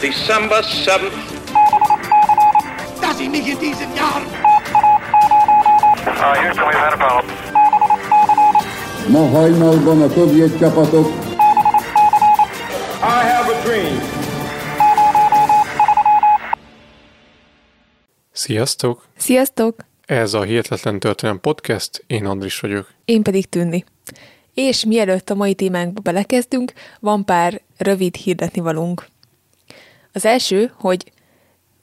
December 7th. dass ich mich in diesen Jahren Uh, Houston, we've had a problem. Ma hajnalban a szovjet csapatok I have a dream. Sziasztok! Sziasztok! Ez a Hihetetlen Történelem Podcast, én Andris vagyok. Én pedig Tünni. És mielőtt a mai témánkba belekezdünk, van pár rövid hirdetni valunk. Az első, hogy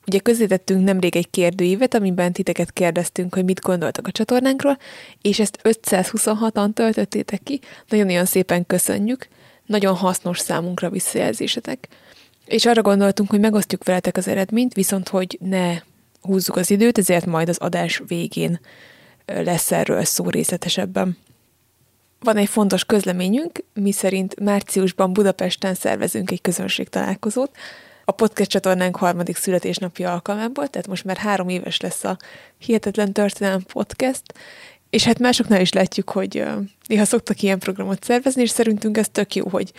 ugye közzétettünk nemrég egy kérdőívet, amiben titeket kérdeztünk, hogy mit gondoltak a csatornánkról, és ezt 526-an töltöttétek ki. Nagyon-nagyon szépen köszönjük. Nagyon hasznos számunkra visszajelzésetek. És arra gondoltunk, hogy megosztjuk veletek az eredményt, viszont hogy ne húzzuk az időt, ezért majd az adás végén lesz erről szó részletesebben. Van egy fontos közleményünk, mi szerint márciusban Budapesten szervezünk egy közönség találkozót, a podcast csatornánk harmadik születésnapja alkalmából, tehát most már három éves lesz a Hihetetlen Történelem Podcast, és hát másoknál is látjuk, hogy néha szoktak ilyen programot szervezni, és szerintünk ez tök jó, hogy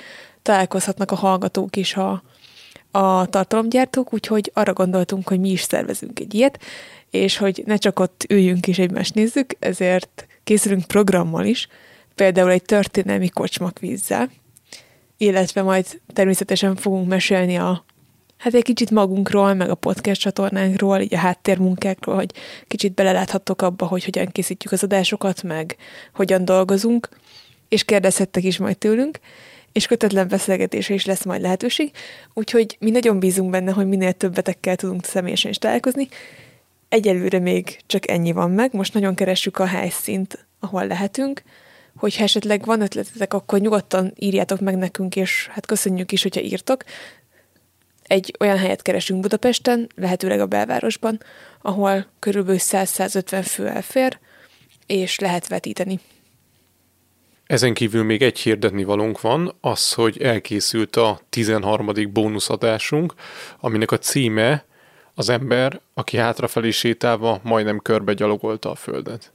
találkozhatnak a hallgatók is a, a tartalomgyártók, úgyhogy arra gondoltunk, hogy mi is szervezünk egy ilyet, és hogy ne csak ott üljünk és egymást nézzük, ezért készülünk programmal is, például egy történelmi kocsmakvízzel, illetve majd természetesen fogunk mesélni a hát egy kicsit magunkról, meg a podcast csatornánkról, így a háttérmunkákról, hogy kicsit beleláthattok abba, hogy hogyan készítjük az adásokat, meg hogyan dolgozunk, és kérdezhettek is majd tőlünk, és kötetlen beszélgetésre is lesz majd lehetőség, úgyhogy mi nagyon bízunk benne, hogy minél többetekkel tudunk személyesen is találkozni. Egyelőre még csak ennyi van meg, most nagyon keressük a helyszínt, ahol lehetünk, hogyha esetleg van ötletetek, akkor nyugodtan írjátok meg nekünk, és hát köszönjük is, hogyha írtok. Egy olyan helyet keresünk Budapesten, lehetőleg a belvárosban, ahol körülbelül 100-150 fő elfér, és lehet vetíteni. Ezen kívül még egy hirdetni valónk van, az, hogy elkészült a 13. bónuszadásunk, aminek a címe az ember, aki hátrafelé sétálva majdnem körbe gyalogolta a földet.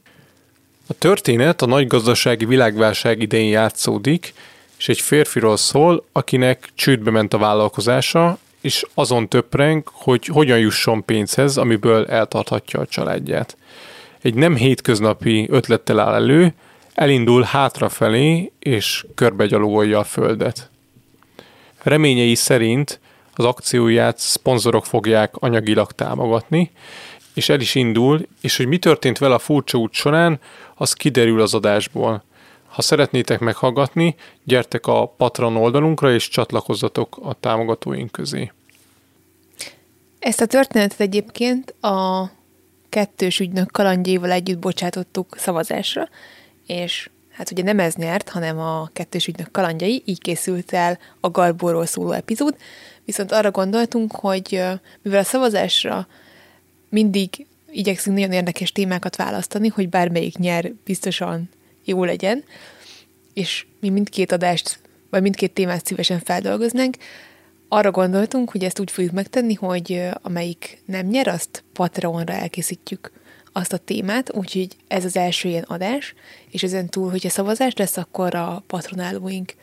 A történet a nagy gazdasági világválság idején játszódik, és egy férfiról szól, akinek csődbe ment a vállalkozása, és azon töpreng, hogy hogyan jusson pénzhez, amiből eltarthatja a családját. Egy nem hétköznapi ötlettel áll elő, elindul hátrafelé, és körbegyalogolja a földet. Reményei szerint az akcióját szponzorok fogják anyagilag támogatni, és el is indul, és hogy mi történt vele a furcsa út során, az kiderül az adásból. Ha szeretnétek meghallgatni, gyertek a Patron oldalunkra, és csatlakozzatok a támogatóink közé. Ezt a történetet egyébként a kettős ügynök kalandjaival együtt bocsátottuk szavazásra, és hát ugye nem ez nyert, hanem a kettős ügynök kalandjai, így készült el a Galbóról szóló epizód, viszont arra gondoltunk, hogy mivel a szavazásra mindig igyekszünk nagyon érdekes témákat választani, hogy bármelyik nyer biztosan jó legyen, és mi mindkét adást, vagy mindkét témát szívesen feldolgoznánk, arra gondoltunk, hogy ezt úgy fogjuk megtenni, hogy amelyik nem nyer, azt Patreonra elkészítjük azt a témát, úgyhogy ez az első ilyen adás, és ezen túl, hogyha szavazás lesz, akkor a patronálóink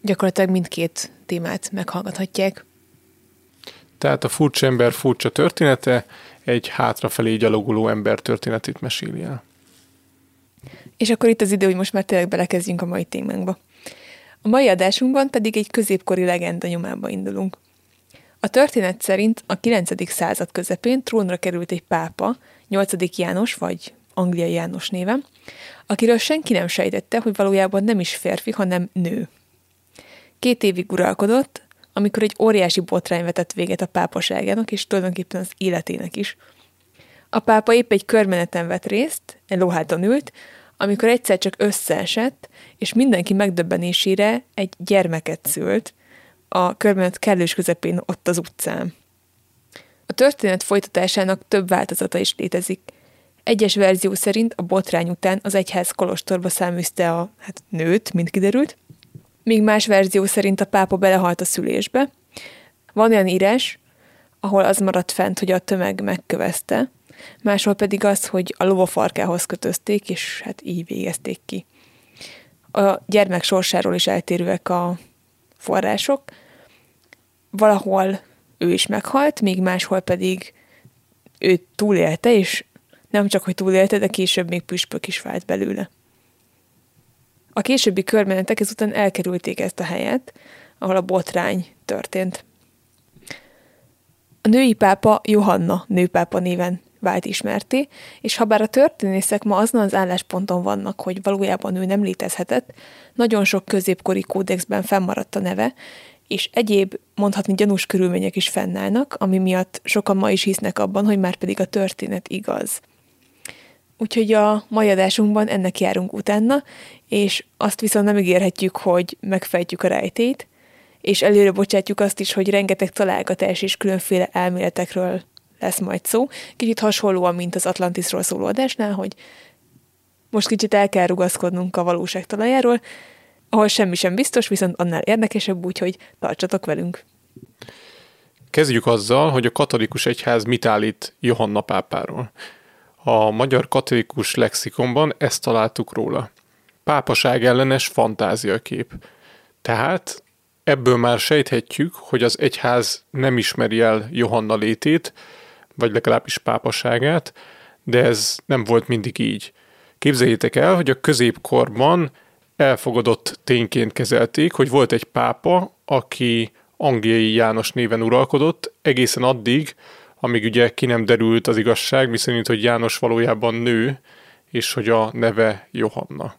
gyakorlatilag mindkét témát meghallgathatják. Tehát a furcsa ember furcsa története egy hátrafelé gyalogoló ember történetét meséli el. És akkor itt az idő, hogy most már tényleg belekezdjünk a mai témánkba. A mai adásunkban pedig egy középkori legenda nyomába indulunk. A történet szerint a 9. század közepén trónra került egy pápa, 8. János vagy Anglia János néven, akiről senki nem sejtette, hogy valójában nem is férfi, hanem nő. Két évig uralkodott, amikor egy óriási botrány vetett véget a pápaságának, és tulajdonképpen az életének is. A pápa épp egy körmeneten vett részt, egy lóháton ült, amikor egyszer csak összeesett, és mindenki megdöbbenésére egy gyermeket szült, a körmenet kellős közepén ott az utcán. A történet folytatásának több változata is létezik. Egyes verzió szerint a botrány után az egyház kolostorba száműzte a hát, nőt, mint kiderült, míg más verzió szerint a pápa belehalt a szülésbe. Van olyan írás, ahol az maradt fent, hogy a tömeg megkövezte, máshol pedig az, hogy a lovafarkához kötözték, és hát így végezték ki. A gyermek sorsáról is eltérőek a források. Valahol ő is meghalt, míg máshol pedig ő túlélte, és nem csak, hogy túlélte, de később még püspök is vált belőle. A későbbi körmenetek ezután elkerülték ezt a helyet, ahol a botrány történt. A női pápa Johanna nőpápa néven vált ismerté, és ha bár a történészek ma azon az állásponton vannak, hogy valójában ő nem létezhetett, nagyon sok középkori kódexben fennmaradt a neve, és egyéb, mondhatni gyanús körülmények is fennállnak, ami miatt sokan ma is hisznek abban, hogy már pedig a történet igaz. Úgyhogy a mai adásunkban ennek járunk utána, és azt viszont nem ígérhetjük, hogy megfejtjük a rejtét, és előre bocsátjuk azt is, hogy rengeteg találgatás és különféle elméletekről lesz majd szó. Kicsit hasonlóan, mint az Atlantisról szóló adásnál, hogy most kicsit el kell rugaszkodnunk a valóság talajáról, ahol semmi sem biztos, viszont annál érdekesebb, úgyhogy tartsatok velünk. Kezdjük azzal, hogy a katolikus egyház mit állít Johanna pápáról. A magyar katolikus lexikonban ezt találtuk róla. Pápaság ellenes fantáziakép. Tehát ebből már sejthetjük, hogy az egyház nem ismeri el Johanna létét, vagy legalábbis pápaságát, de ez nem volt mindig így. Képzeljétek el, hogy a középkorban elfogadott tényként kezelték, hogy volt egy pápa, aki Angliai János néven uralkodott, egészen addig, amíg ugye ki nem derült az igazság, miszerint, hogy János valójában nő, és hogy a neve Johanna.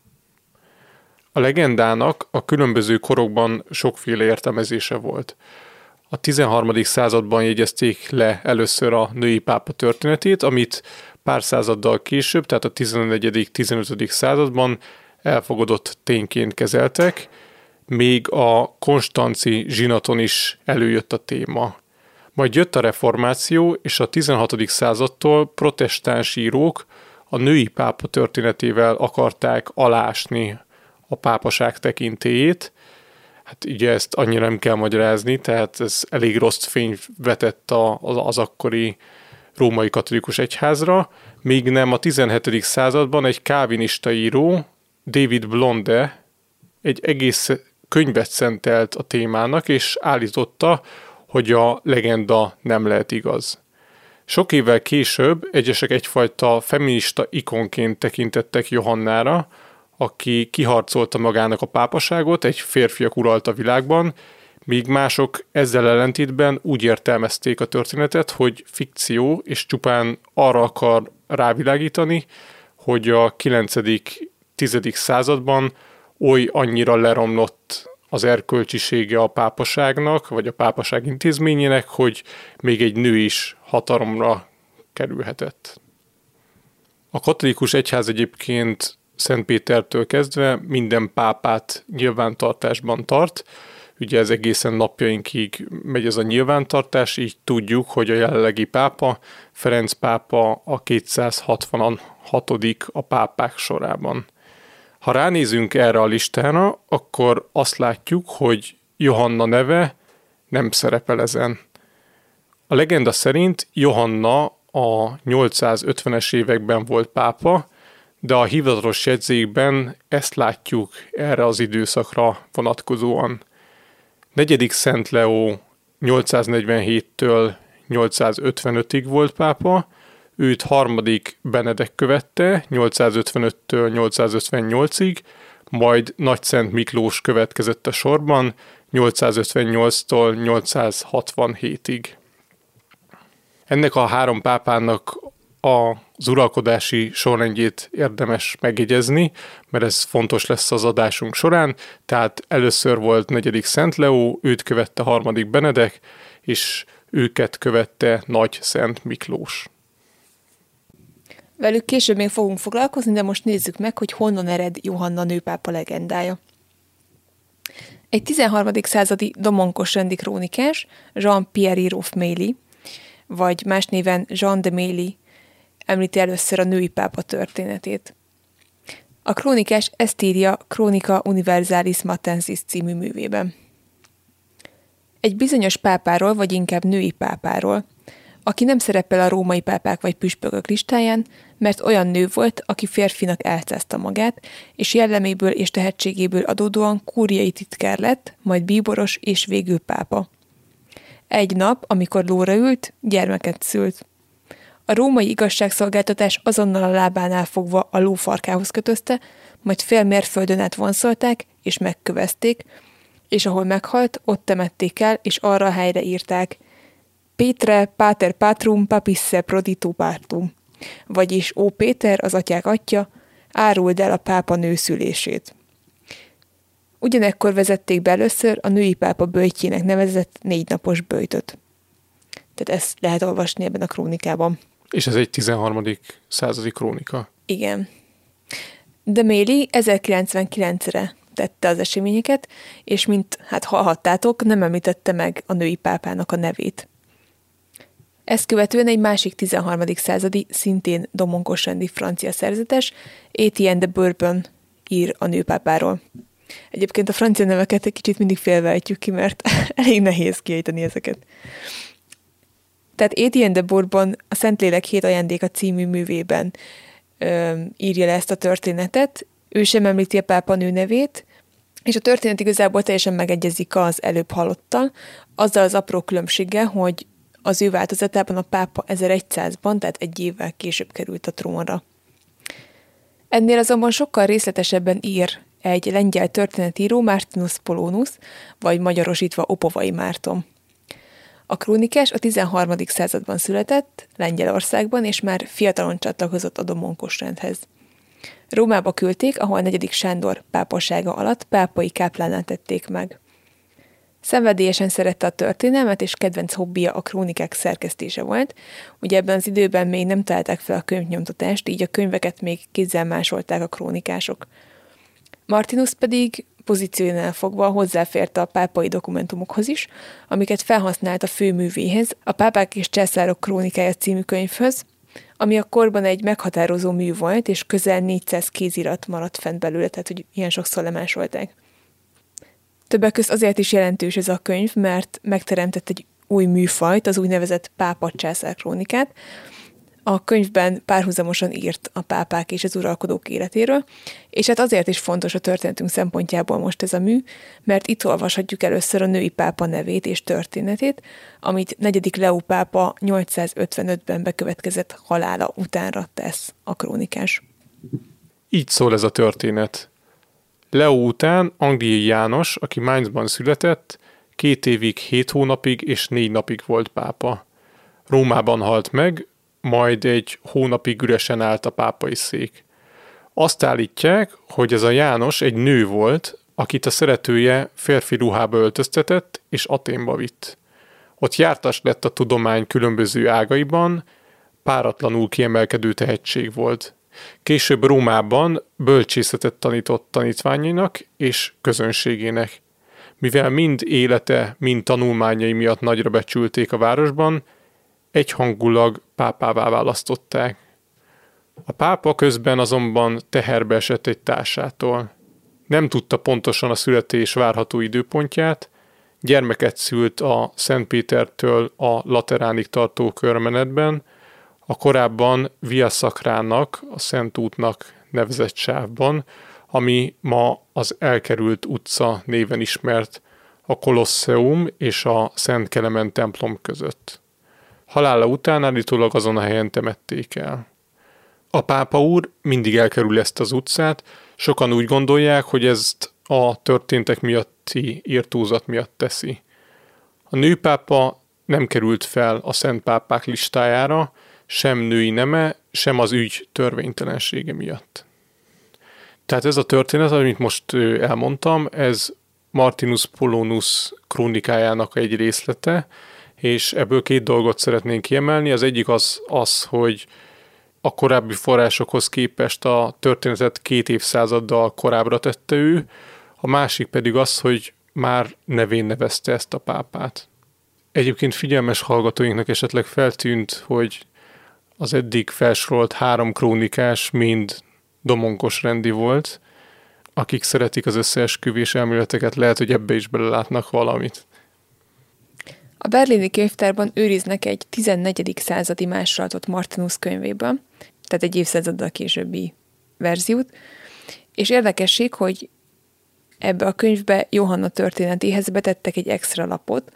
A legendának a különböző korokban sokféle értelmezése volt. A 13. században jegyezték le először a női pápa történetét, amit pár századdal később, tehát a 14. 15. században elfogadott tényként kezeltek, még a konstanci zsinaton is előjött a téma. Majd jött a reformáció, és a 16. századtól protestáns írók a női pápa történetével akarták alásni a pápaság tekintélyét. Hát ugye ezt annyira nem kell magyarázni, tehát ez elég rossz fény vetett a, az, az akkori római katolikus egyházra, míg nem a 17. században egy kávinista író, David Blonde egy egész könyvet szentelt a témának, és állította, hogy a legenda nem lehet igaz. Sok évvel később egyesek egyfajta feminista ikonként tekintettek Johannára, aki kiharcolta magának a pápaságot, egy férfiak uralta világban, míg mások ezzel ellentétben úgy értelmezték a történetet, hogy fikció, és csupán arra akar rávilágítani, hogy a 9.-10. században oly annyira leromlott az erkölcsisége a pápaságnak, vagy a pápaság intézményének, hogy még egy nő is hatalomra kerülhetett. A katolikus egyház egyébként Szent Pétertől kezdve minden pápát nyilvántartásban tart, ugye ez egészen napjainkig megy ez a nyilvántartás, így tudjuk, hogy a jelenlegi pápa, Ferenc pápa a 266. a pápák sorában. Ha ránézünk erre a listára, akkor azt látjuk, hogy Johanna neve nem szerepel ezen. A legenda szerint Johanna a 850-es években volt pápa, de a hivatalos jegyzékben ezt látjuk erre az időszakra vonatkozóan. Negyedik Szent Leo 847-től 855-ig volt pápa, őt harmadik Benedek követte 855-től 858-ig, majd Nagy Szent Miklós következett a sorban 858-tól 867-ig. Ennek a három pápának az uralkodási sorrendjét érdemes megjegyezni, mert ez fontos lesz az adásunk során. Tehát először volt negyedik Szent Leó, őt követte harmadik Benedek, és őket követte Nagy Szent Miklós. Velük később még fogunk foglalkozni, de most nézzük meg, hogy honnan ered Johanna nőpápa legendája. Egy 13. századi domonkos rendi krónikás, Jean-Pierre Roffméli, vagy más néven Jean de Méli említi először a női pápa történetét. A krónikás ezt írja Chronica Universalis Matensis című művében. Egy bizonyos pápáról, vagy inkább női pápáról, aki nem szerepel a római pápák vagy püspökök listáján, mert olyan nő volt, aki férfinak elcázta magát, és jelleméből és tehetségéből adódóan kúriai titkár lett, majd bíboros és végül pápa. Egy nap, amikor lóra ült, gyermeket szült. A római igazságszolgáltatás azonnal a lábánál fogva a ló farkához kötözte, majd fél mérföldön át vonszolták, és megkövezték, és ahol meghalt, ott temették el, és arra a helyre írták Pétre pater patrum papisse prodito partum, vagyis Ó Péter, az atyák atya, áruld el a pápa nőszülését. Ugyanekkor vezették be először a női pápa bőjtjének nevezett négy napos bőjtöt. Tehát ezt lehet olvasni ebben a krónikában. És ez egy 13. századi krónika. Igen. De Méli 1099-re tette az eseményeket, és mint hát hallhattátok, nem említette meg a női pápának a nevét. Ezt követően egy másik 13. századi, szintén domonkos rendi francia szerzetes, Etienne de Bourbon ír a nőpápáról. Egyébként a francia neveket egy kicsit mindig félvejtjük ki, mert elég nehéz kiejteni ezeket. Tehát Etienne de Bourbon a Szentlélek hét ajándéka című művében ö, írja le ezt a történetet. Ő sem említi a pápa nő nevét, és a történet igazából teljesen megegyezik az előbb halottal, azzal az apró különbséggel, hogy az ő változatában a pápa 1100-ban, tehát egy évvel később került a trónra. Ennél azonban sokkal részletesebben ír egy lengyel történetíró Martinus Polonus, vagy magyarosítva Opovai Márton. A krónikás a 13. században született, Lengyelországban, és már fiatalon csatlakozott a domonkos rendhez. Rómába küldték, ahol a negyedik Sándor pápasága alatt pápai káplánál tették meg. Szenvedélyesen szerette a történelmet, és kedvenc hobbija a krónikák szerkesztése volt. Ugye ebben az időben még nem találták fel a könyvnyomtatást, így a könyveket még kézzel másolták a krónikások. Martinus pedig pozíciójánál fogva hozzáfért a pápai dokumentumokhoz is, amiket felhasznált a főművéhez, a Pápák és Császárok krónikája című könyvhöz, ami a korban egy meghatározó mű volt, és közel 400 kézirat maradt fent belőle, tehát hogy ilyen sokszor lemásolták. Többek között azért is jelentős ez a könyv, mert megteremtett egy új műfajt, az úgynevezett pápa császár krónikát. A könyvben párhuzamosan írt a pápák és az uralkodók életéről, és hát azért is fontos a történetünk szempontjából most ez a mű, mert itt olvashatjuk először a női pápa nevét és történetét, amit negyedik Leó pápa 855-ben bekövetkezett halála utánra tesz a krónikás. Így szól ez a történet. Leo után Angliai János, aki Mainzban született, két évig, hét hónapig és négy napig volt pápa. Rómában halt meg, majd egy hónapig üresen állt a pápai szék. Azt állítják, hogy ez a János egy nő volt, akit a szeretője férfi ruhába öltöztetett és Aténba vitt. Ott jártas lett a tudomány különböző ágaiban, páratlanul kiemelkedő tehetség volt. Később Rómában bölcsészetet tanított tanítványainak és közönségének. Mivel mind élete, mind tanulmányai miatt nagyra becsülték a városban, egyhangulag pápává választották. A pápa közben azonban teherbe esett egy társától. Nem tudta pontosan a születés várható időpontját, gyermeket szült a Szentpétertől a Lateránig tartó körmenetben, a korábban Via Sacrának, a Szent útnak nevezett sávban, ami ma az elkerült utca néven ismert a Kolosseum és a Szent Kelemen templom között. Halála után állítólag azon a helyen temették el. A pápa úr mindig elkerül ezt az utcát, sokan úgy gondolják, hogy ezt a történtek miatti írtózat miatt teszi. A nőpápa nem került fel a szent pápák listájára, sem női neme, sem az ügy törvénytelensége miatt. Tehát ez a történet, amit most elmondtam, ez Martinus Polonus krónikájának egy részlete, és ebből két dolgot szeretnénk kiemelni. Az egyik az, az hogy a korábbi forrásokhoz képest a történetet két évszázaddal korábbra tette ő, a másik pedig az, hogy már nevén nevezte ezt a pápát. Egyébként figyelmes hallgatóinknak esetleg feltűnt, hogy az eddig felsorolt három krónikás mind domonkos rendi volt. Akik szeretik az összeesküvés elméleteket, lehet, hogy ebbe is belelátnak valamit. A berlini könyvtárban őriznek egy 14. századi másolatot Martinus könyvéből, tehát egy évszázaddal későbbi verziót, és érdekesség, hogy ebbe a könyvbe Johanna történetéhez betettek egy extra lapot,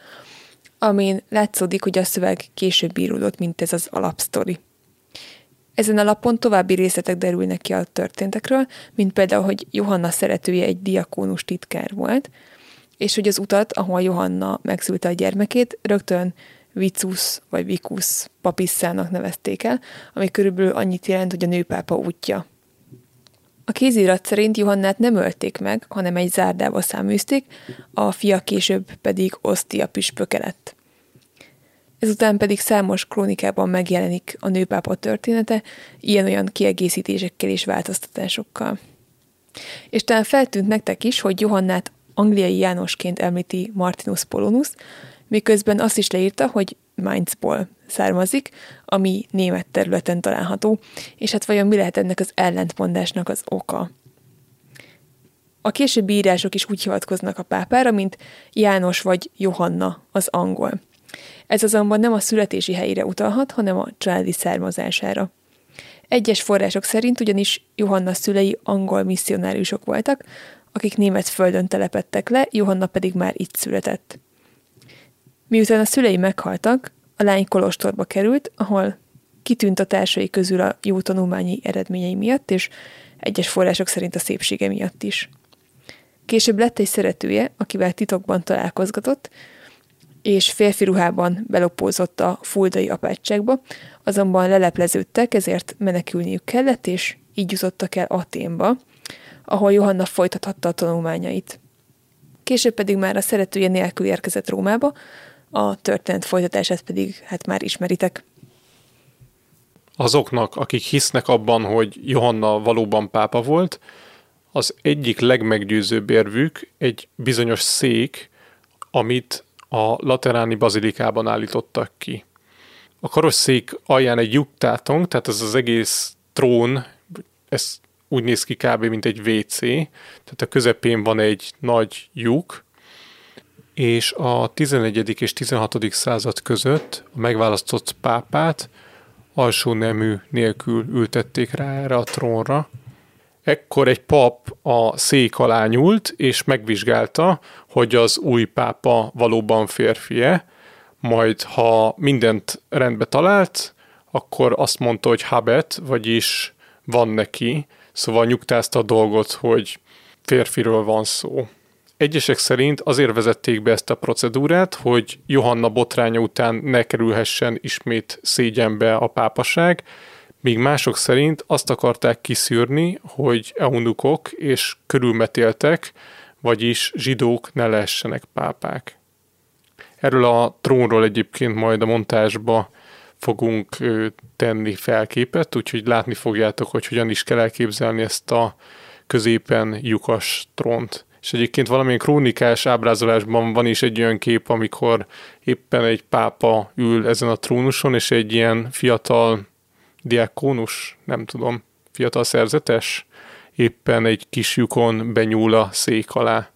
amin látszódik, hogy a szöveg később íródott, mint ez az alapsztori. Ezen a lapon további részletek derülnek ki a történtekről, mint például, hogy Johanna szeretője egy diakónus titkár volt, és hogy az utat, ahol Johanna megszülte a gyermekét, rögtön Vicus vagy Vicus papisszának nevezték el, ami körülbelül annyit jelent, hogy a nőpápa útja. A kézirat szerint Johannát nem ölték meg, hanem egy zárdába száműzték, a fia később pedig Osztia püspöke lett. Ezután pedig számos krónikában megjelenik a nőpápa története, ilyen-olyan kiegészítésekkel és változtatásokkal. És talán feltűnt nektek is, hogy Johannát angliai Jánosként említi Martinus Polonus, miközben azt is leírta, hogy Mainzból származik, ami német területen található, és hát vajon mi lehet ennek az ellentmondásnak az oka? A későbbi írások is úgy hivatkoznak a pápára, mint János vagy Johanna az angol. Ez azonban nem a születési helyére utalhat, hanem a családi származására. Egyes források szerint ugyanis Johanna szülei angol misszionáriusok voltak, akik német földön telepettek le, Johanna pedig már itt született. Miután a szülei meghaltak, a lány kolostorba került, ahol kitűnt a társai közül a jó tanulmányi eredményei miatt, és egyes források szerint a szépsége miatt is. Később lett egy szeretője, akivel titokban találkozgatott, és férfi ruhában belopózott a fuldai apátságba, azonban lelepleződtek, ezért menekülniük kellett, és így jutottak el Aténba, ahol Johanna folytathatta a tanulmányait. Később pedig már a szeretője nélkül érkezett Rómába, a történet folytatását pedig hát már ismeritek. Azoknak, akik hisznek abban, hogy Johanna valóban pápa volt, az egyik legmeggyőzőbb érvük egy bizonyos szék, amit a lateráni bazilikában állítottak ki. A karosszék alján egy lyuktátong, tehát ez az egész trón, ez úgy néz ki kb. mint egy WC, tehát a közepén van egy nagy lyuk, és a 11. és 16. század között a megválasztott pápát alsó nemű nélkül ültették rá erre a trónra. Ekkor egy pap a szék alá nyúlt, és megvizsgálta, hogy az új pápa valóban férfie, majd ha mindent rendbe talált, akkor azt mondta, hogy habet, vagyis van neki, szóval nyugtázta a dolgot, hogy férfiről van szó. Egyesek szerint azért vezették be ezt a procedúrát, hogy Johanna botránya után ne kerülhessen ismét szégyenbe a pápaság, míg mások szerint azt akarták kiszűrni, hogy eunukok és körülmetéltek, vagyis zsidók ne lehessenek pápák. Erről a trónról egyébként majd a montásba fogunk tenni felképet, úgyhogy látni fogjátok, hogy hogyan is kell elképzelni ezt a középen lyukas trónt. És egyébként valamilyen krónikás ábrázolásban van is egy olyan kép, amikor éppen egy pápa ül ezen a trónuson, és egy ilyen fiatal diákónus, nem tudom, fiatal szerzetes, éppen egy kis lyukon benyúl a szék alá.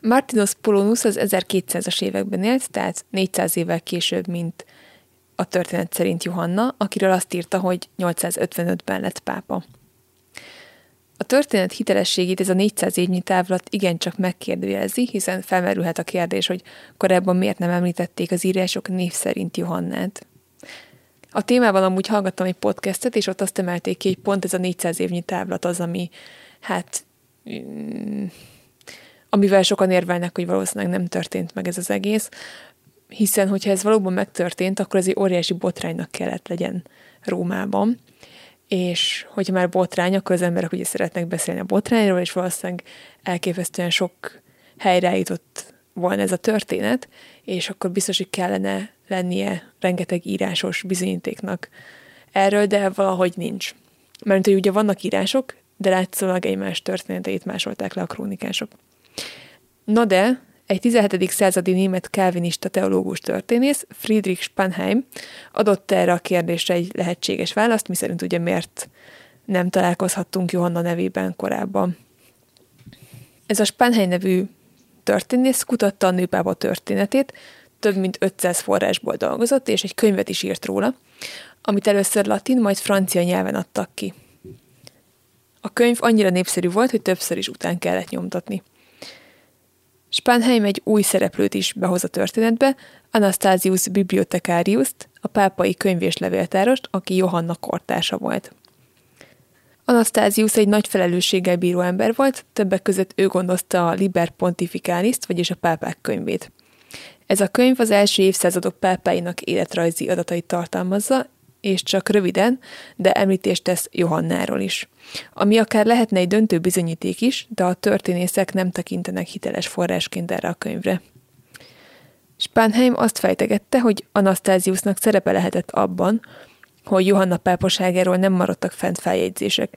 Martinus Polonus az 1200-as években élt, tehát 400 évvel később, mint a történet szerint Johanna, akiről azt írta, hogy 855-ben lett pápa. A történet hitelességét ez a 400 évnyi távlat igencsak megkérdőjelezi, hiszen felmerülhet a kérdés, hogy korábban miért nem említették az írások név szerint Johannát. A témával amúgy hallgattam egy podcastet, és ott azt emelték ki, hogy pont ez a 400 évnyi távlat az, ami hát mm, amivel sokan érvelnek, hogy valószínűleg nem történt meg ez az egész, hiszen hogyha ez valóban megtörtént, akkor ez egy óriási botránynak kellett legyen Rómában, és hogyha már botrány, akkor az emberek ugye szeretnek beszélni a botrányról, és valószínűleg elképesztően sok helyre jutott volna ez a történet, és akkor biztos, hogy kellene lennie rengeteg írásos bizonyítéknak erről, de valahogy nincs. Mert hogy ugye vannak írások, de látszólag egymás történeteit másolták le a krónikások. Na de, egy 17. századi német kálvinista teológus történész, Friedrich Spanheim adott erre a kérdésre egy lehetséges választ, miszerint ugye miért nem találkozhattunk Johanna nevében korábban. Ez a Spanheim nevű történész kutatta a nőpápa történetét, több mint 500 forrásból dolgozott, és egy könyvet is írt róla, amit először latin, majd francia nyelven adtak ki. A könyv annyira népszerű volt, hogy többször is után kellett nyomtatni. Spanheim egy új szereplőt is behoz a történetbe, Anastasius Bibliothecarius-t, a pápai könyv és levéltárost, aki Johanna kortársa volt. Anastasius egy nagy felelősséggel bíró ember volt, többek között ő gondozta a Liber Pontificalis-t, vagyis a pápák könyvét. Ez a könyv az első évszázadok pápáinak életrajzi adatait tartalmazza, és csak röviden, de említést tesz Johannáról is. Ami akár lehetne egy döntő bizonyíték is, de a történészek nem tekintenek hiteles forrásként erre a könyvre. Spanheim azt fejtegette, hogy Anasztáziusnak szerepe lehetett abban, hogy Johanna pápaságáról nem maradtak fent feljegyzések.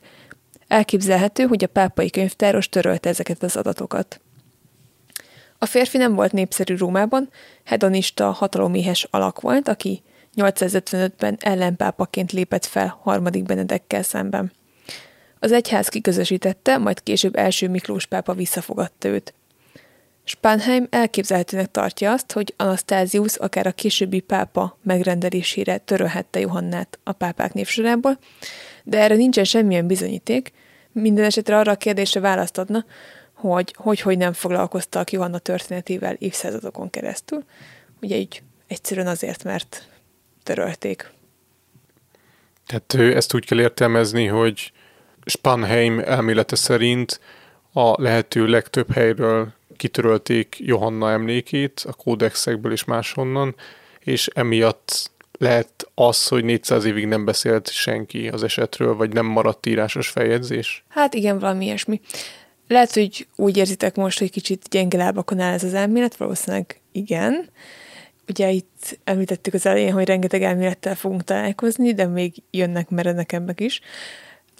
Elképzelhető, hogy a pápai könyvtáros törölte ezeket az adatokat. A férfi nem volt népszerű Rómában, hedonista, hataloméhes alak volt, aki 855-ben ellenpápaként lépett fel harmadik Benedekkel szemben. Az egyház kiközösítette, majd később első Miklós pápa visszafogadta őt. Spanheim elképzelhetőnek tartja azt, hogy Anastázius akár a későbbi pápa megrendelésére törölhette Johannát a pápák névsorából, de erre nincsen semmilyen bizonyíték, minden esetre arra a kérdésre választ adna, hogy hogy, hogy nem foglalkoztak Johanna történetével évszázadokon keresztül. Ugye így egyszerűen azért, mert törölték. Tehát ezt úgy kell értelmezni, hogy Spanheim elmélete szerint a lehető legtöbb helyről kitörölték Johanna emlékét a kódexekből és máshonnan, és emiatt lehet az, hogy 400 évig nem beszélt senki az esetről, vagy nem maradt írásos feljegyzés? Hát igen, valami ilyesmi. Lehet, hogy úgy érzitek most, hogy kicsit gyenge lábakon áll ez az elmélet, valószínűleg igen. Ugye itt említettük az elején, hogy rengeteg elmélettel fogunk találkozni, de még jönnek merenekebbek is.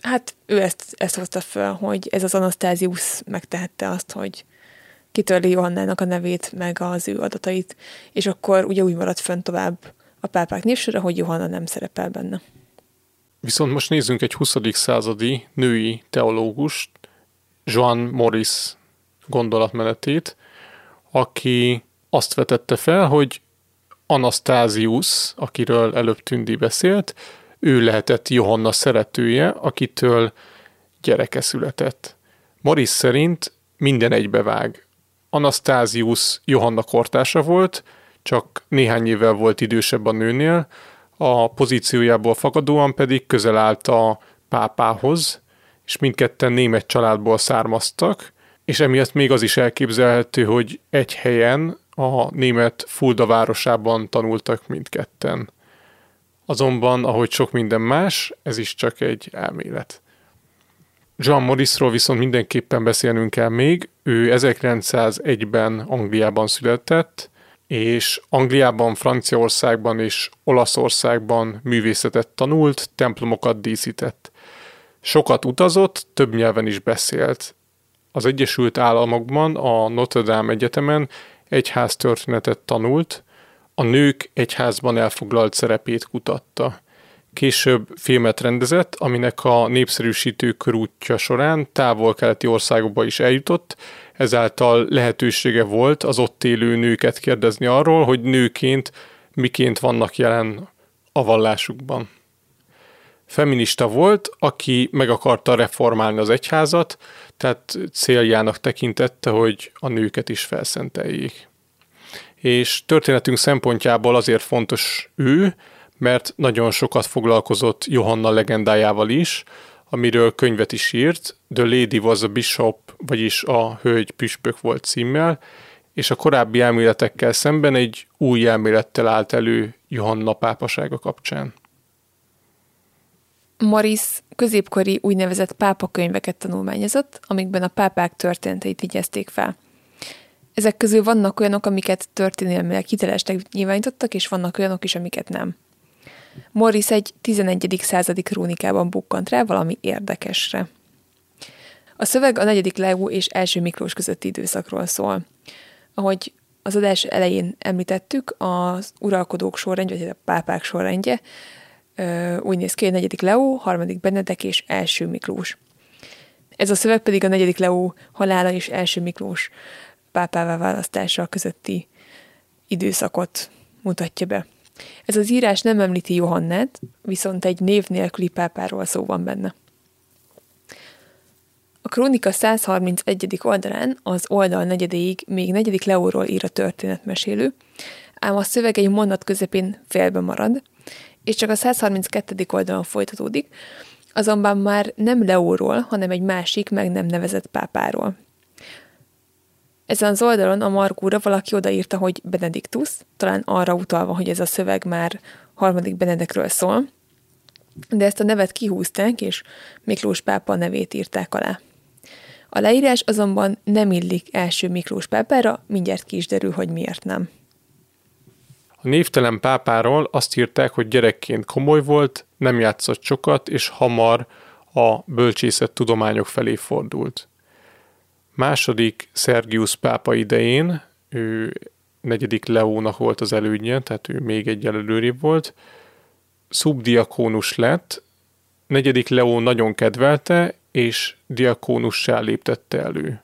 Hát ő ezt, ezt hozta fel, hogy ez az Anasztázius megtehette azt, hogy kitörli Johannának a nevét, meg az ő adatait, és akkor ugye úgy maradt fönn tovább a pápák névsora, hogy Johanna nem szerepel benne. Viszont most nézzünk egy 20. századi női teológust, Joan Morris gondolatmenetét, aki azt vetette fel, hogy Anastázius, akiről előbb Tündi beszélt, ő lehetett Johanna szeretője, akitől gyereke született. Morris szerint minden egybevág. Anastázius Johanna kortása volt, csak néhány évvel volt idősebb a nőnél, a pozíciójából fakadóan pedig közel állt a pápához, és mindketten német családból származtak, és emiatt még az is elképzelhető, hogy egy helyen a német Fulda városában tanultak mindketten. Azonban, ahogy sok minden más, ez is csak egy elmélet. John Morrisról viszont mindenképpen beszélnünk kell még. Ő 1901-ben Angliában született, és Angliában, Franciaországban és Olaszországban művészetet tanult, templomokat díszített. Sokat utazott, több nyelven is beszélt. Az Egyesült Államokban, a Notre Dame Egyetemen egyház történetet tanult, a nők egyházban elfoglalt szerepét kutatta. Később filmet rendezett, aminek a népszerűsítő körútja során távol-keleti országokba is eljutott, ezáltal lehetősége volt az ott élő nőket kérdezni arról, hogy nőként miként vannak jelen a vallásukban. Feminista volt, aki meg akarta reformálni az egyházat, tehát céljának tekintette, hogy a nőket is felszenteljék. És történetünk szempontjából azért fontos ő, mert nagyon sokat foglalkozott Johanna legendájával is, amiről könyvet is írt, The Lady was a Bishop, vagyis a Hölgy Püspök volt címmel, és a korábbi elméletekkel szemben egy új elmélettel állt elő Johanna pápasága kapcsán. Maris középkori úgynevezett pápakönyveket tanulmányozott, amikben a pápák történeteit vigyezték fel. Ezek közül vannak olyanok, amiket történelmileg hitelesnek nyilvánítottak, és vannak olyanok is, amiket nem. Morris egy 11. századi krónikában bukkant rá valami érdekesre. A szöveg a negyedik Leó és első Miklós közötti időszakról szól. Ahogy az adás elején említettük, az uralkodók sorrendje, vagy a pápák sorrendje úgy néz ki, hogy negyedik Leó, harmadik Benedek és első Miklós. Ez a szöveg pedig a negyedik Leó halála és első Miklós pápává választása közötti időszakot mutatja be. Ez az írás nem említi Johannát, viszont egy név nélküli pápáról szó van benne. A krónika 131. oldalán az oldal negyedéig még negyedik Leóról ír a történetmesélő, ám a szöveg egy mondat közepén félbe marad, és csak a 132. oldalon folytatódik, azonban már nem Leóról, hanem egy másik, meg nem nevezett pápáról. Ezen az oldalon a Margóra valaki odaírta, hogy Benediktus, talán arra utalva, hogy ez a szöveg már harmadik Benedekről szól, de ezt a nevet kihúzták, és Miklós pápa nevét írták alá. A leírás azonban nem illik első Miklós pápára, mindjárt ki is derül, hogy miért nem. A névtelen pápáról azt írták, hogy gyerekként komoly volt, nem játszott sokat, és hamar a bölcsészet tudományok felé fordult. Második Szergius pápa idején, ő negyedik Leónak volt az elődje, tehát ő még egy előrébb volt, szubdiakónus lett, negyedik Leó nagyon kedvelte, és diakónussá léptette elő.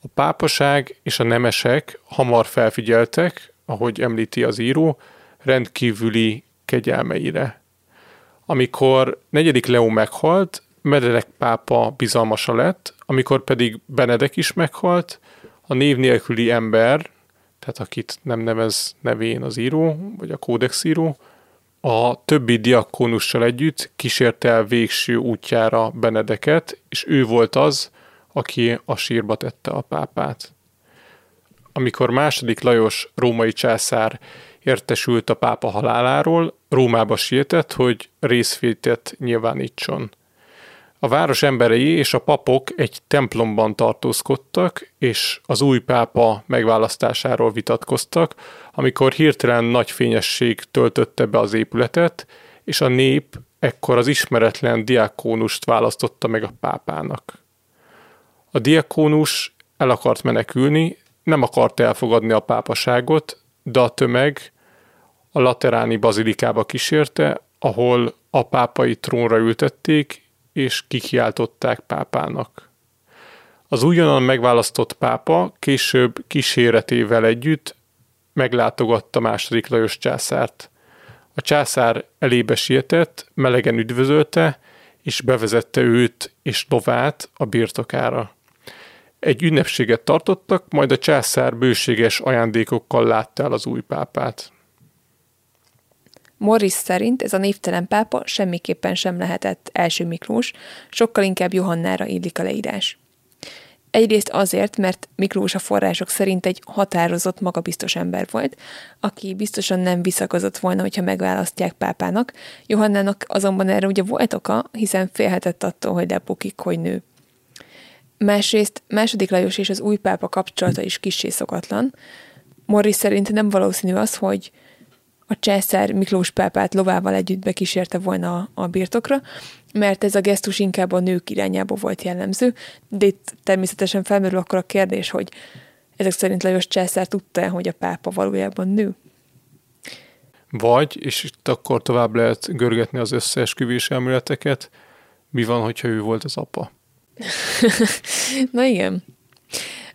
A pápaság és a nemesek hamar felfigyeltek, ahogy említi az író, rendkívüli kegyelmeire. Amikor negyedik Leó meghalt, Benedek pápa bizalmasa lett, amikor pedig Benedek is meghalt, a név nélküli ember, tehát akit nem nevez nevén az író, vagy a kódexíró, a többi diakónussal együtt kísérte el végső útjára Benedeket, és ő volt az, aki a sírba tette a pápát. Amikor második Lajos római császár értesült a pápa haláláról, Rómába sietett, hogy részvétet nyilvánítson. A város emberei és a papok egy templomban tartózkodtak, és az új pápa megválasztásáról vitatkoztak, amikor hirtelen nagy fényesség töltötte be az épületet, és a nép ekkor az ismeretlen diakónust választotta meg a pápának. A diakónus el akart menekülni, nem akart elfogadni a pápaságot, de a tömeg a lateráni bazilikába kísérte, ahol a pápai trónra ültették, és kikiáltották pápának. Az újonnan megválasztott pápa később kíséretével együtt meglátogatta második Lajos császárt. A császár elébe sietett, melegen üdvözölte, és bevezette őt és lovát a birtokára. Egy ünnepséget tartottak, majd a császár bőséges ajándékokkal látta el az új pápát. Morris szerint ez a névtelen pápa semmiképpen sem lehetett első Miklós, sokkal inkább Johannára illik a leírás. Egyrészt azért, mert Miklós a források szerint egy határozott, magabiztos ember volt, aki biztosan nem visszakozott volna, hogyha megválasztják pápának. Johannának azonban erre ugye volt oka, hiszen félhetett attól, hogy lebukik, hogy nő. Másrészt második Lajos és az új pápa kapcsolata is kissé szokatlan. Morris szerint nem valószínű az, hogy a császár Miklós pápát lovával együtt bekísérte volna a, birtokra, mert ez a gesztus inkább a nők irányába volt jellemző, de itt természetesen felmerül akkor a kérdés, hogy ezek szerint Lajos császár tudta hogy a pápa valójában nő? Vagy, és itt akkor tovább lehet görgetni az összeesküvés elméleteket, mi van, hogyha ő volt az apa? Na igen.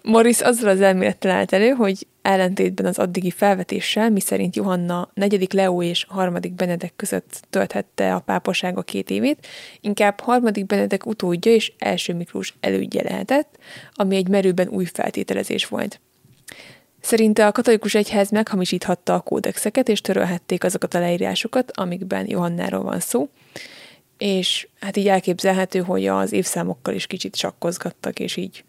Morris azzal az elmélettel állt elő, hogy ellentétben az addigi felvetéssel, miszerint Johanna negyedik Leó és harmadik Benedek között tölthette a pápasága két évét, inkább harmadik Benedek utódja és első Miklós elődje lehetett, ami egy merőben új feltételezés volt. Szerinte a katolikus egyház meghamisíthatta a kódexeket, és törölhették azokat a leírásokat, amikben Johannáról van szó, és hát így elképzelhető, hogy az évszámokkal is kicsit sakkozgattak, és így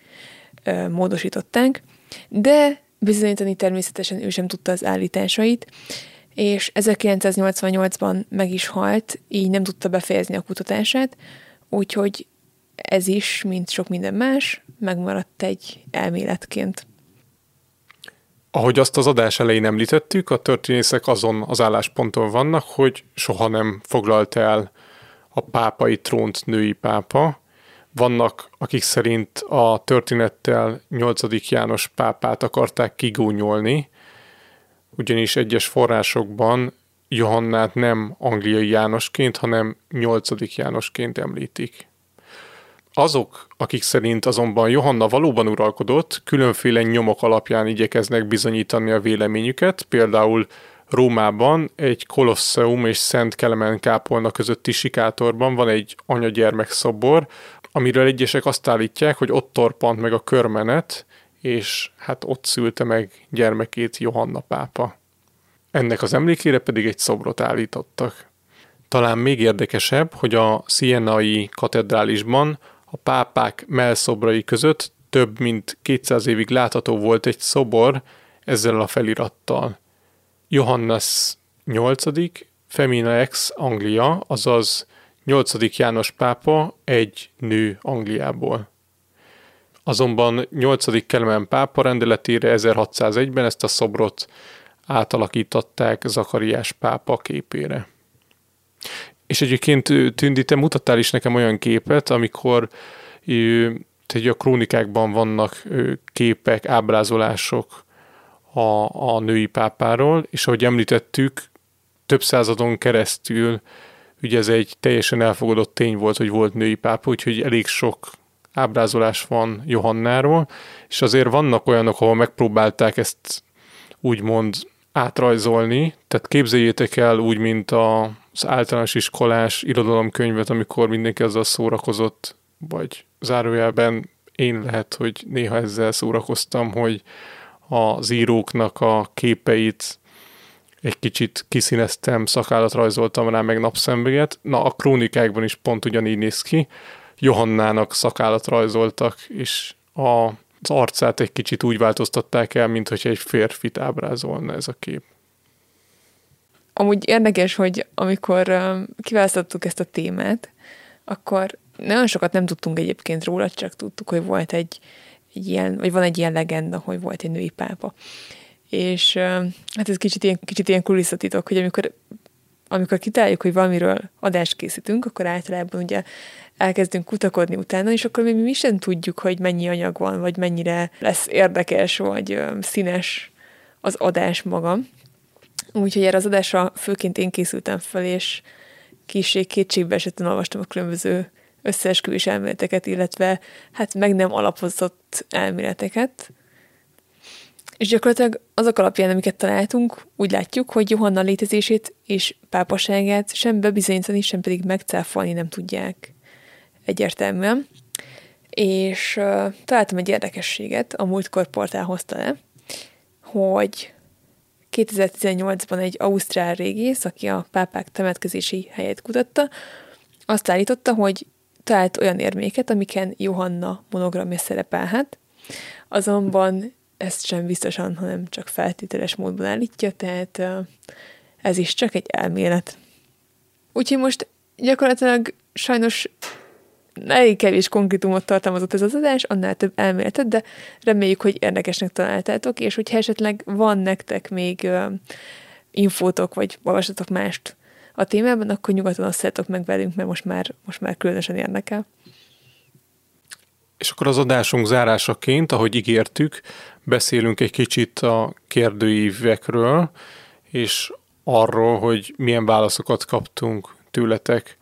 ö, módosították, de bizonyítani természetesen ő sem tudta az állításait, és 1988-ban meg is halt, így nem tudta befejezni a kutatását, úgyhogy ez is, mint sok minden más, megmaradt egy elméletként. Ahogy azt az adás elején említettük, a történészek azon az állásponton vannak, hogy soha nem foglalt el a pápai trónt női pápa, vannak, akik szerint a történettel 8. János pápát akarták kigúnyolni, ugyanis egyes forrásokban Johannát nem angliai Jánosként, hanem 8. Jánosként említik. Azok, akik szerint azonban Johanna valóban uralkodott, különféle nyomok alapján igyekeznek bizonyítani a véleményüket, például Rómában egy Kolosseum és Szent Kelemen kápolna közötti sikátorban van egy anyagyermek szobor, amiről egyesek azt állítják, hogy ott torpant meg a körmenet, és hát ott szülte meg gyermekét Johanna pápa. Ennek az emlékére pedig egy szobrot állítottak. Talán még érdekesebb, hogy a Sienai katedrálisban a pápák melszobrai között több mint 200 évig látható volt egy szobor ezzel a felirattal. Johannes 8. Femina ex Anglia, azaz 8. János pápa egy nő Angliából. Azonban 8. Kelemen pápa rendeletére 1601-ben ezt a szobrot átalakították Zakariás pápa képére. És egyébként Tündi, te mutattál is nekem olyan képet, amikor tehát a krónikákban vannak képek, ábrázolások a, a női pápáról, és ahogy említettük, több századon keresztül ugye ez egy teljesen elfogadott tény volt, hogy volt női pápa, úgyhogy elég sok ábrázolás van Johannáról, és azért vannak olyanok, ahol megpróbálták ezt úgymond átrajzolni, tehát képzeljétek el úgy, mint az általános iskolás irodalomkönyvet, amikor mindenki azzal szórakozott, vagy zárójelben én lehet, hogy néha ezzel szórakoztam, hogy az íróknak a képeit egy kicsit kiszíneztem, szakállat rajzoltam rá, meg napszemléget. Na, a krónikákban is pont ugyanígy néz ki. Johannának szakállat rajzoltak, és a, az arcát egy kicsit úgy változtatták el, mint hogy egy férfit ábrázolna ez a kép. Amúgy érdekes, hogy amikor kiválasztottuk ezt a témát, akkor nagyon sokat nem tudtunk egyébként róla, csak tudtuk, hogy volt egy, egy ilyen, vagy van egy ilyen legenda, hogy volt egy női pápa. És hát ez kicsit ilyen, kicsit ilyen kulisszatitok, hogy amikor, amikor kitáljuk, hogy valamiről adást készítünk, akkor általában ugye elkezdünk kutakodni utána, és akkor még mi sem tudjuk, hogy mennyi anyag van, vagy mennyire lesz érdekes, vagy színes az adás maga. Úgyhogy erre az adásra főként én készültem fel, és kicsit kétségbe esetten olvastam a különböző összeesküvés elméleteket, illetve hát meg nem alapozott elméleteket. És gyakorlatilag azok alapján, amiket találtunk, úgy látjuk, hogy Johanna létezését és pápaságát sem bebizonyítani, sem pedig megcáfolni nem tudják egyértelműen. És uh, találtam egy érdekességet, a múltkor portál hozta le, hogy 2018-ban egy ausztrál régész, aki a pápák temetkezési helyét kutatta, azt állította, hogy talált olyan érméket, amiken Johanna monogramja szerepelhet, azonban ezt sem biztosan, hanem csak feltételes módban állítja, tehát ez is csak egy elmélet. Úgyhogy most gyakorlatilag sajnos elég kevés konkrétumot tartalmazott ez az adás, annál több elméletet, de reméljük, hogy érdekesnek találtátok, és hogyha esetleg van nektek még infótok, vagy olvasatok mást a témában, akkor nyugodtan osztjátok meg velünk, mert most már, most már különösen érdekel. És akkor az adásunk zárásaként, ahogy ígértük, beszélünk egy kicsit a kérdőívekről, és arról, hogy milyen válaszokat kaptunk tőletek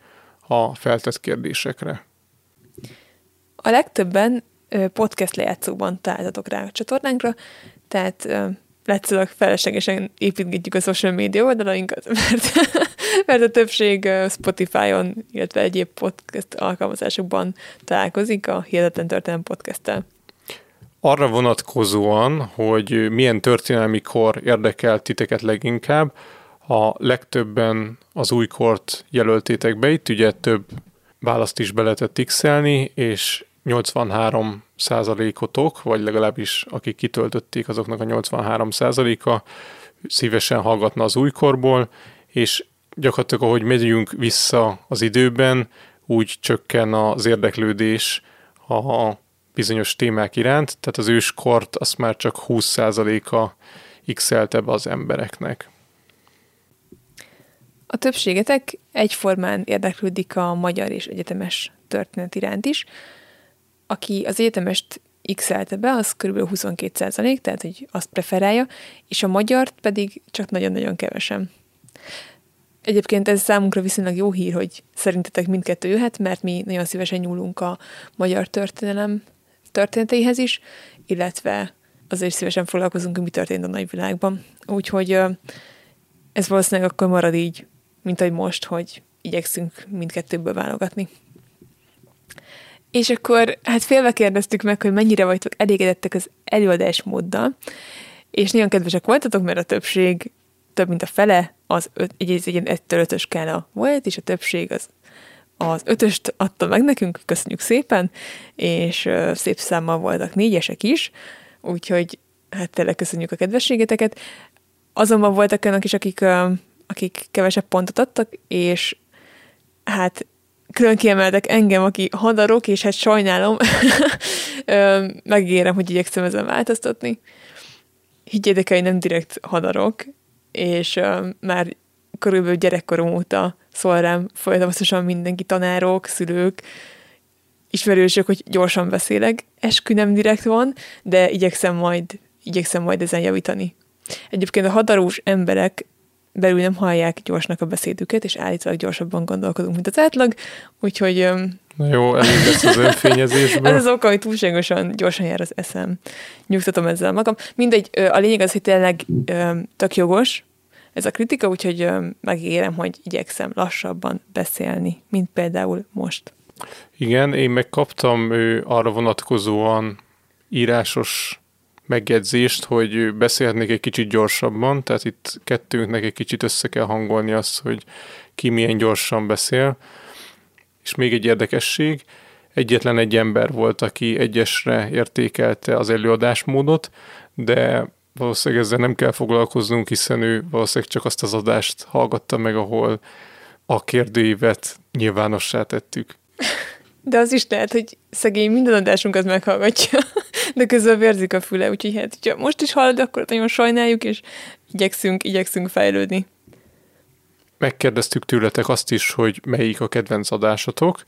a feltett kérdésekre. A legtöbben podcast lejátszóban találtatok rá a csatornánkra, tehát látszólag feleslegesen építgetjük a social media oldalainkat, mert, mert a többség Spotify-on, illetve egyéb podcast alkalmazásokban találkozik a Hihetetlen Történelem podcast Arra vonatkozóan, hogy milyen történelmi kor érdekel titeket leginkább, a legtöbben az újkort jelöltétek be, itt ugye több választ is be lehetett x és 83 százalékotok, vagy legalábbis akik kitöltötték, azoknak a 83 százaléka szívesen hallgatna az újkorból, és gyakorlatilag ahogy megyünk vissza az időben, úgy csökken az érdeklődés a bizonyos témák iránt, tehát az őskort azt már csak 20%-a x az embereknek. A többségetek egyformán érdeklődik a magyar és egyetemes történet iránt is, aki az egyetemest x be, az kb. 22 százalék, tehát hogy azt preferálja, és a magyart pedig csak nagyon-nagyon kevesen. Egyébként ez számunkra viszonylag jó hír, hogy szerintetek mindkettő jöhet, mert mi nagyon szívesen nyúlunk a magyar történelem történeteihez is, illetve azért szívesen foglalkozunk, hogy mi történt a nagyvilágban. Úgyhogy ez valószínűleg akkor marad így, mint ahogy most, hogy igyekszünk mindkettőből válogatni. És akkor hát félve kérdeztük meg, hogy mennyire vagytok elégedettek az előadásmóddal, és nagyon kedvesek voltatok, mert a többség, több mint a fele, az öt, egy, egy, egy 1 5 skála volt, és a többség az az ötöst adta meg nekünk, köszönjük szépen, és szép számmal voltak négyesek is, úgyhogy hát tényleg köszönjük a kedvességeteket. Azonban voltak olyanok is, akik, akik kevesebb pontot adtak, és hát külön kiemeltek engem, aki hadarok, és hát sajnálom, megígérem, hogy igyekszem ezen változtatni. Higgyétek el, hogy nem direkt hadarok, és már körülbelül gyerekkorom óta szól rám folyamatosan mindenki, tanárok, szülők, ismerősök, hogy gyorsan beszélek. Eskü nem direkt van, de igyekszem majd, igyekszem majd ezen javítani. Egyébként a hadarós emberek belül nem hallják gyorsnak a beszédüket, és állítólag gyorsabban gondolkodunk, mint az átlag, úgyhogy... Na jó, elég lesz az önfényezésből. Ez az oka, hogy túlságosan gyorsan jár az eszem. Nyugtatom ezzel magam. Mindegy, a lényeg az, hogy tényleg tök jogos ez a kritika, úgyhogy megígérem, hogy igyekszem lassabban beszélni, mint például most. Igen, én megkaptam arra vonatkozóan írásos megjegyzést, hogy beszélhetnék egy kicsit gyorsabban, tehát itt kettőnknek egy kicsit össze kell hangolni azt, hogy ki milyen gyorsan beszél. És még egy érdekesség, egyetlen egy ember volt, aki egyesre értékelte az előadásmódot, de valószínűleg ezzel nem kell foglalkoznunk, hiszen ő valószínűleg csak azt az adást hallgatta meg, ahol a kérdőívet nyilvánossá tettük. De az is lehet, hogy szegény minden adásunkat meghallgatja, de közben vérzik a füle, úgyhogy hát, hogyha most is hallod, akkor nagyon sajnáljuk, és igyekszünk, igyekszünk fejlődni. Megkérdeztük tőletek azt is, hogy melyik a kedvenc adásotok.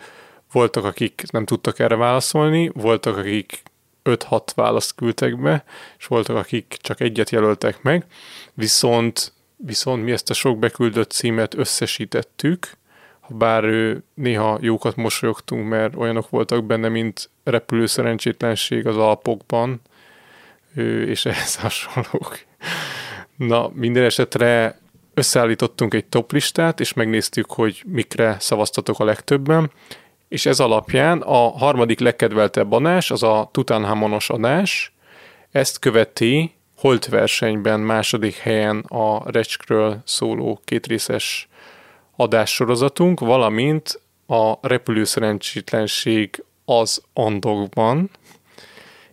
Voltak, akik nem tudtak erre válaszolni, voltak, akik 5-6 választ küldtek be, és voltak, akik csak egyet jelöltek meg, viszont, viszont mi ezt a sok beküldött címet összesítettük, bár néha jókat mosolyogtunk, mert olyanok voltak benne, mint repülő szerencsétlenség az Alpokban, és ehhez hasonlók. Na, minden esetre összeállítottunk egy top listát, és megnéztük, hogy mikre szavaztatok a legtöbben, és ez alapján a harmadik legkedveltebb adás, az a Tutankhamonos adás, ezt követi Holt versenyben második helyen a Recskről szóló kétrészes adássorozatunk, valamint a repülőszerencsétlenség az Andokban,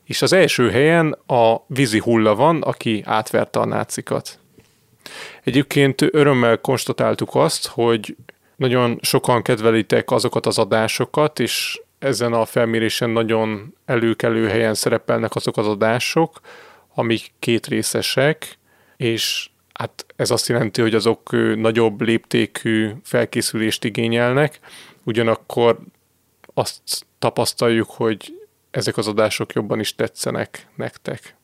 és az első helyen a vízi hulla van, aki átverte a nácikat. Egyébként örömmel konstatáltuk azt, hogy nagyon sokan kedvelitek azokat az adásokat, és ezen a felmérésen nagyon előkelő helyen szerepelnek azok az adások, amik két részesek, és hát ez azt jelenti, hogy azok nagyobb léptékű felkészülést igényelnek, ugyanakkor azt tapasztaljuk, hogy ezek az adások jobban is tetszenek nektek.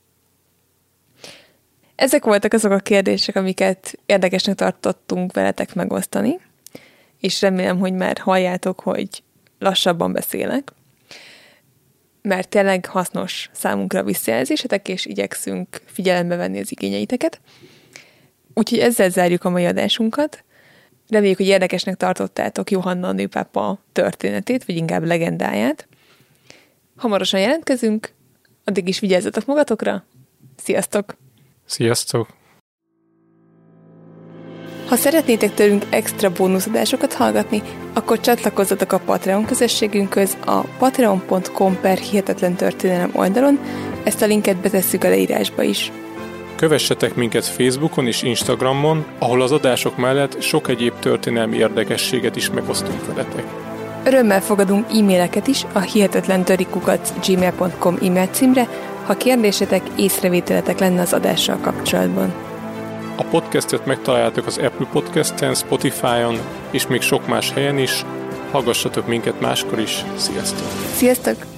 Ezek voltak azok a kérdések, amiket érdekesnek tartottunk veletek megosztani és remélem, hogy már halljátok, hogy lassabban beszélek, mert tényleg hasznos számunkra visszajelzésetek, és igyekszünk figyelembe venni az igényeiteket. Úgyhogy ezzel zárjuk a mai adásunkat. Reméljük, hogy érdekesnek tartottátok Johanna nőpápa történetét, vagy inkább legendáját. Hamarosan jelentkezünk, addig is vigyázzatok magatokra. Sziasztok! Sziasztok! Ha szeretnétek tőlünk extra bónuszadásokat hallgatni, akkor csatlakozzatok a Patreon közösségünkhöz a patreon.com per hihetetlen történelem oldalon, ezt a linket betesszük a leírásba is. Kövessetek minket Facebookon és Instagramon, ahol az adások mellett sok egyéb történelmi érdekességet is megosztunk veletek. Örömmel fogadunk e-maileket is a hihetetlen gmail.com e-mail címre, ha kérdésetek, észrevételetek lenne az adással kapcsolatban. A podcastet megtaláljátok az Apple Podcast-en, Spotify-on és még sok más helyen is. Hallgassatok minket máskor is. Sziasztok! Sziasztok!